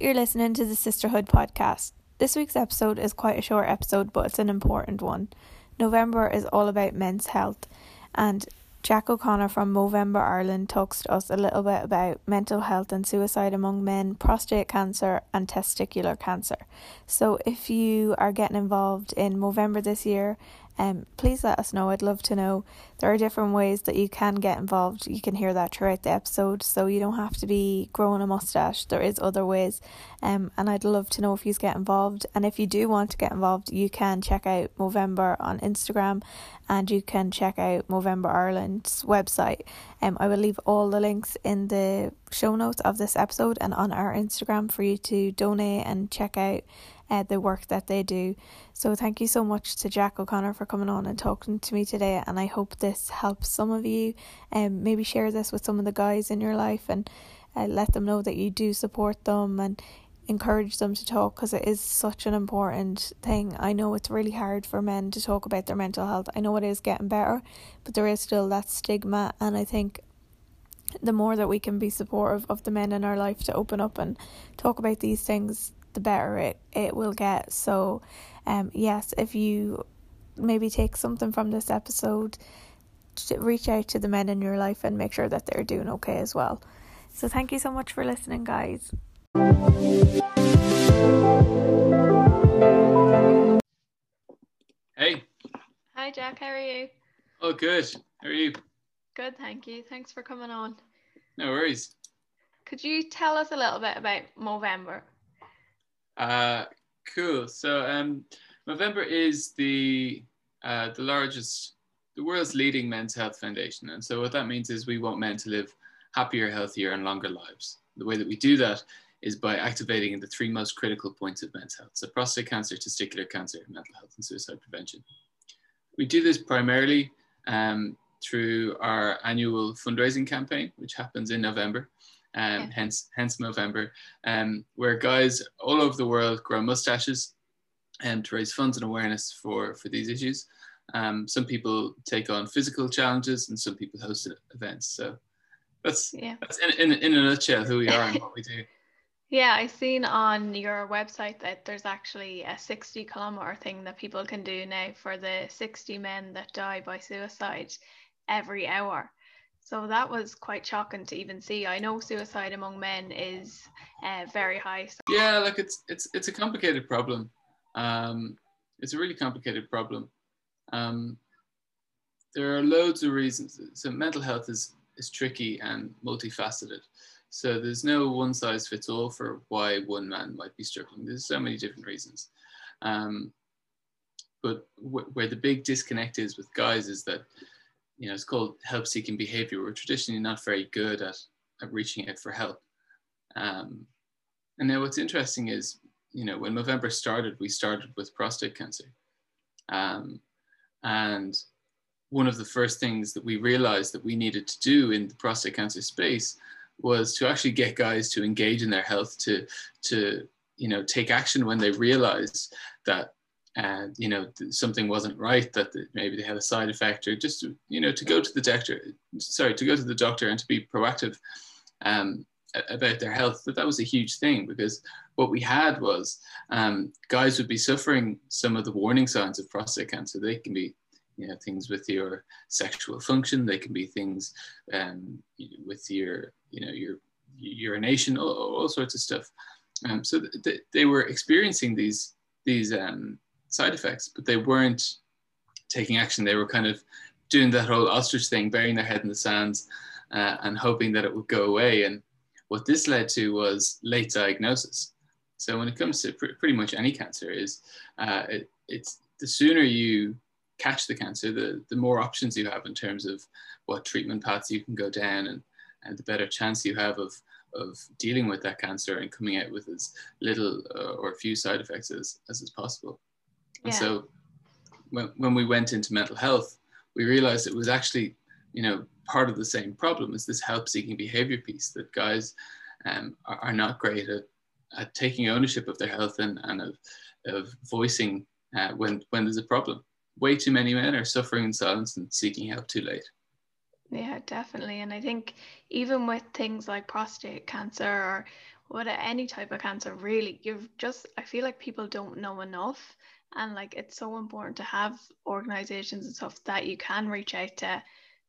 you're listening to the Sisterhood podcast. This week's episode is quite a short episode, but it's an important one. November is all about men's health, and Jack O'Connor from Movember Ireland talks to us a little bit about mental health and suicide among men, prostate cancer, and testicular cancer. So, if you are getting involved in Movember this year um, please let us know. I'd love to know. There are different ways that you can get involved. You can hear that throughout the episode, so you don't have to be growing a mustache. There is other ways, um, and I'd love to know if you get involved. And if you do want to get involved, you can check out Movember on Instagram, and you can check out Movember Ireland's website. Um, I will leave all the links in the show notes of this episode and on our Instagram for you to donate and check out uh, the work that they do. So thank you so much to Jack O'Connor for coming on and talking to me today. And I hope this helps some of you. And um, maybe share this with some of the guys in your life and uh, let them know that you do support them and encourage them to talk because it is such an important thing. I know it's really hard for men to talk about their mental health. I know it is getting better, but there is still that stigma. And I think the more that we can be supportive of the men in our life to open up and talk about these things, the better it, it will get. So, um, yes, if you maybe take something from this episode, reach out to the men in your life and make sure that they're doing okay as well. So, thank you so much for listening, guys. Hey. Hi, Jack. How are you? Oh, good. How are you? Good, thank you. Thanks for coming on. No worries. Could you tell us a little bit about Movember? Uh, cool. So um, is the uh, the largest, the world's leading men's health foundation, and so what that means is we want men to live happier, healthier, and longer lives. The way that we do that is by activating the three most critical points of men's health: so prostate cancer, testicular cancer, mental health, and suicide prevention. We do this primarily um, through our annual fundraising campaign, which happens in November um, yeah. hence hence Movember, um, where guys all over the world grow mustaches um, to raise funds and awareness for, for these issues. Um, some people take on physical challenges and some people host events. So that's, yeah. that's in, in, in a nutshell who we are and what we do. Yeah, I've seen on your website that there's actually a 60 kilometer thing that people can do now for the 60 men that die by suicide every hour. So that was quite shocking to even see. I know suicide among men is uh, very high. So. Yeah, like it's it's it's a complicated problem. Um, it's a really complicated problem. Um, there are loads of reasons. So mental health is is tricky and multifaceted. So there's no one size fits all for why one man might be struggling. There's so many different reasons. Um, but wh- where the big disconnect is with guys is that you know, it's called help seeking behavior. We're traditionally not very good at, at reaching out for help. Um, and now what's interesting is, you know, when Movember started, we started with prostate cancer. Um, and one of the first things that we realized that we needed to do in the prostate cancer space was to actually get guys to engage in their health, to, to you know, take action when they realize that and you know something wasn't right that maybe they had a side effect or just you know to go to the doctor sorry to go to the doctor and to be proactive um, about their health but that was a huge thing because what we had was um, guys would be suffering some of the warning signs of prostate cancer. They can be you know things with your sexual function. They can be things um, with your you know your urination all, all sorts of stuff. Um, so th- they were experiencing these these um, side effects, but they weren't taking action. They were kind of doing that whole ostrich thing, burying their head in the sands uh, and hoping that it would go away. And what this led to was late diagnosis. So when it comes to pr- pretty much any cancer, is uh, it, it's the sooner you catch the cancer, the, the more options you have in terms of what treatment paths you can go down and, and the better chance you have of, of dealing with that cancer and coming out with as little uh, or few side effects as, as is possible. And yeah. so when, when we went into mental health, we realized it was actually, you know, part of the same problem as this help seeking behavior piece that guys um, are, are, not great at, at taking ownership of their health and, and of, of voicing uh, when, when there's a problem. Way too many men are suffering in silence and seeking help too late. Yeah, definitely. And I think even with things like prostate cancer or with any type of cancer, really, you've just, I feel like people don't know enough. And like it's so important to have organizations and stuff that you can reach out to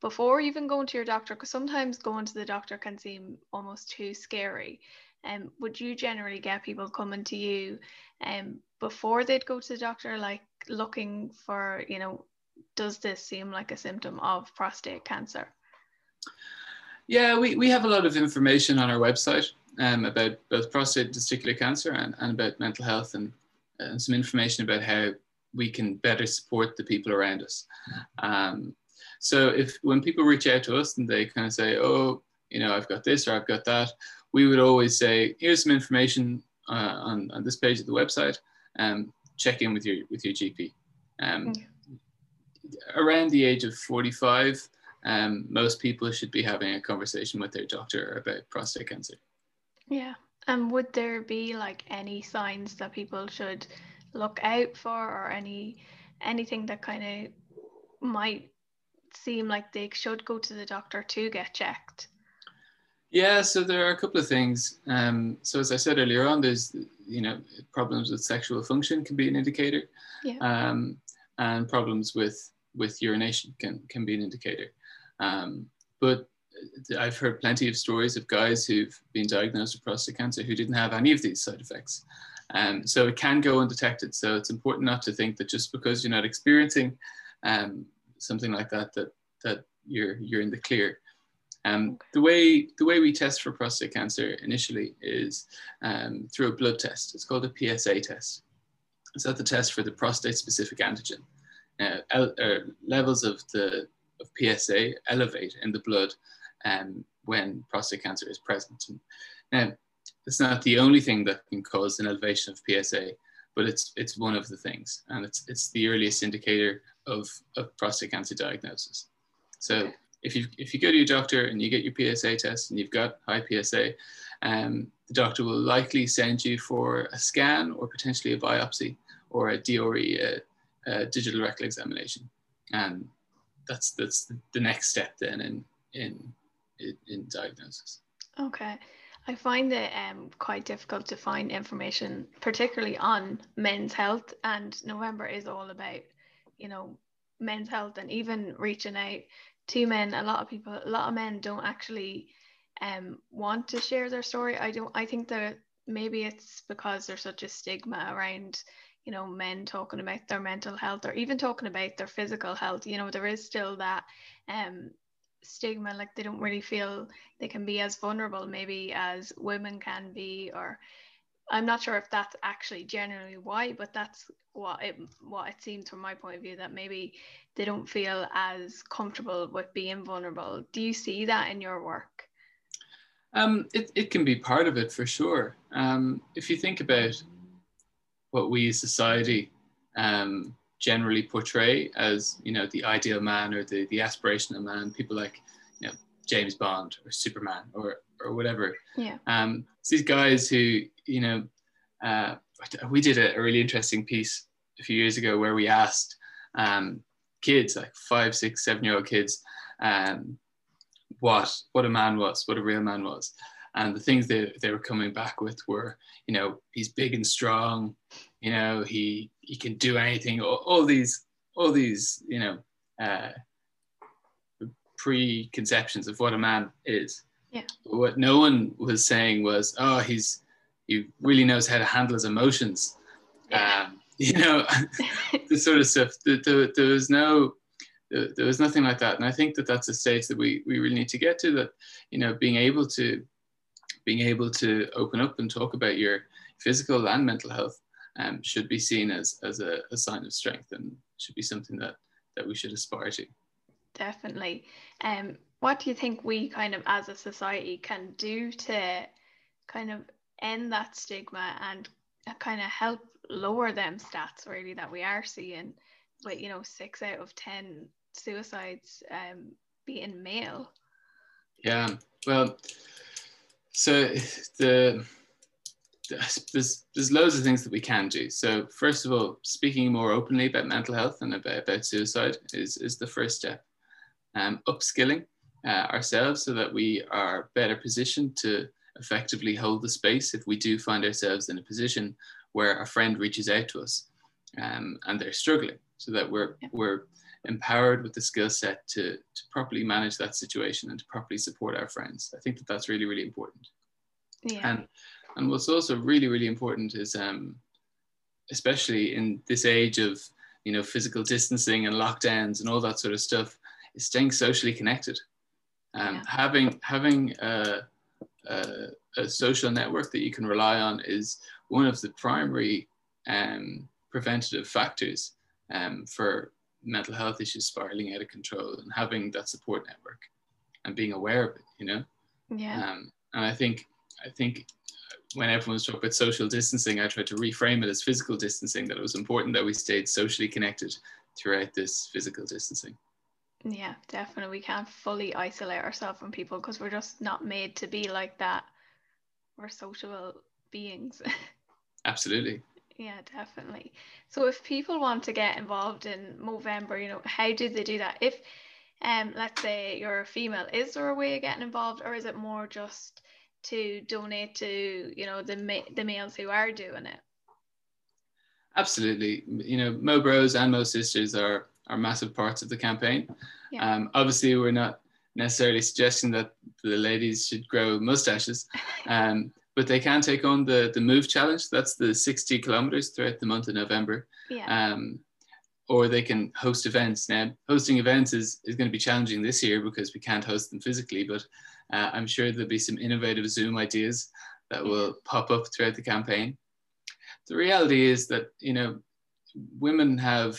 before even going to your doctor, because sometimes going to the doctor can seem almost too scary. And um, would you generally get people coming to you um, before they'd go to the doctor, like looking for, you know, does this seem like a symptom of prostate cancer? Yeah, we, we have a lot of information on our website um, about both prostate testicular cancer and, and about mental health and, and some information about how we can better support the people around us. Um, so if when people reach out to us and they kind of say, oh, you know, I've got this or I've got that, we would always say, here's some information uh, on, on this page of the website. Um, check in with your with your GP. Um, okay. Around the age of 45, um, most people should be having a conversation with their doctor about prostate cancer. Yeah. And would there be like any signs that people should look out for or any anything that kind of might seem like they should go to the doctor to get checked? Yeah, so there are a couple of things. Um, so as I said earlier on, there's you know problems with sexual function can be an indicator, yeah. um, and problems with with urination can can be an indicator. Um, but I've heard plenty of stories of guys who've been diagnosed with prostate cancer who didn't have any of these side effects. Um, so it can go undetected. So it's important not to think that just because you're not experiencing um, something like that, that that you're you're in the clear. Um, the way the way we test for prostate cancer initially is um, through a blood test. It's called a PSA test. It's not the test for the prostate specific antigen. Uh, levels of the of PSA elevate in the blood um, when prostate cancer is present. Now, it's not the only thing that can cause an elevation of PSA, but it's it's one of the things, and it's it's the earliest indicator of, of prostate cancer diagnosis. So if you if you go to your doctor and you get your PSA test and you've got high PSA, um, the doctor will likely send you for a scan or potentially a biopsy or a DRE, a, a digital rectal examination, and that's that's the next step then in in in, in diagnosis. Okay. I find it um, quite difficult to find information, particularly on men's health. And November is all about, you know, men's health and even reaching out to men. A lot of people, a lot of men don't actually um, want to share their story. I don't. I think that maybe it's because there's such a stigma around, you know, men talking about their mental health or even talking about their physical health. You know, there is still that um, stigma like they don't really feel they can be as vulnerable maybe as women can be or i'm not sure if that's actually generally why but that's what it what it seems from my point of view that maybe they don't feel as comfortable with being vulnerable. Do you see that in your work? Um, it, it can be part of it for sure. Um, if you think about what we as society um, generally portray as you know the ideal man or the the aspirational man. People like you know James Bond or Superman or or whatever. Yeah. Um, it's these guys who you know uh, we did a, a, really interesting piece a few years ago where we asked um, kids like five, six, seven year old kids um, what what a man was, what a real man was. And the things they, they were coming back with were, you know, he's big and strong, you know, he he can do anything. All, all these, all these, you know, uh, preconceptions of what a man is. Yeah. But what no one was saying was, oh, he's he really knows how to handle his emotions. Yeah. Um, you know, the sort of stuff. There, there, there was no there, was nothing like that and i think that that's a stage that we, we really need to get to that you know being able to being able to open up and talk about your physical and mental health um, should be seen as, as a, a, sign of strength and should be something that, that we should aspire to. Definitely. Um, what do you think we kind of as a society can do to kind of end that stigma and kind of help lower them stats really that we are seeing with you know six out of ten suicides um, being male yeah well so the there's there's loads of things that we can do. So first of all, speaking more openly about mental health and about, about suicide is is the first step. Um, upskilling uh, ourselves so that we are better positioned to effectively hold the space if we do find ourselves in a position where a friend reaches out to us um, and they're struggling so that we're yeah. we're empowered with the skill set to, to properly manage that situation and to properly support our friends. I think that that's really, really important. Yeah. And, and what's also really, really important is, um, especially in this age of, you know, physical distancing and lockdowns and all that sort of stuff, is staying socially connected. Um, yeah. Having, having a, a, a, social network that you can rely on is one of the primary um, preventative factors um, for mental health issues spiraling out of control and having that support network and being aware of it, you know? Yeah. Um, and I think, I think when everyone's talking about social distancing, I tried to reframe it as physical distancing, that it was important that we stayed socially connected throughout this physical distancing. Yeah, definitely. We can't fully isolate ourselves from people because we're just not made to be like that. We're social beings. Absolutely. Yeah, definitely. So if people want to get involved in Movember, you know, how do they do that? If um let's say you're a female, is there a way of getting involved or is it more just to donate to, you know, the ma- the males who are doing it? Absolutely. You know, Mo Bros and Mo Sisters are are massive parts of the campaign. Yeah. Um, obviously, we're not necessarily suggesting that the ladies should grow mustaches. Um, but they can take on the the move challenge. That's the 60 kilometers throughout the month of November. Yeah. Um, or they can host events. Now, hosting events is, is going to be challenging this year because we can't host them physically, but uh, I'm sure there'll be some innovative Zoom ideas that will pop up throughout the campaign. The reality is that, you know, women have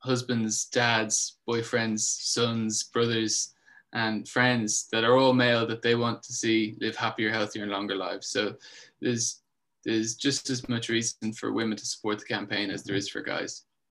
husbands, dads, boyfriends, sons, brothers, and friends that are all male that they want to see live happier, healthier, and longer lives. So there's there's just as much reason for women to support the campaign as there is for guys.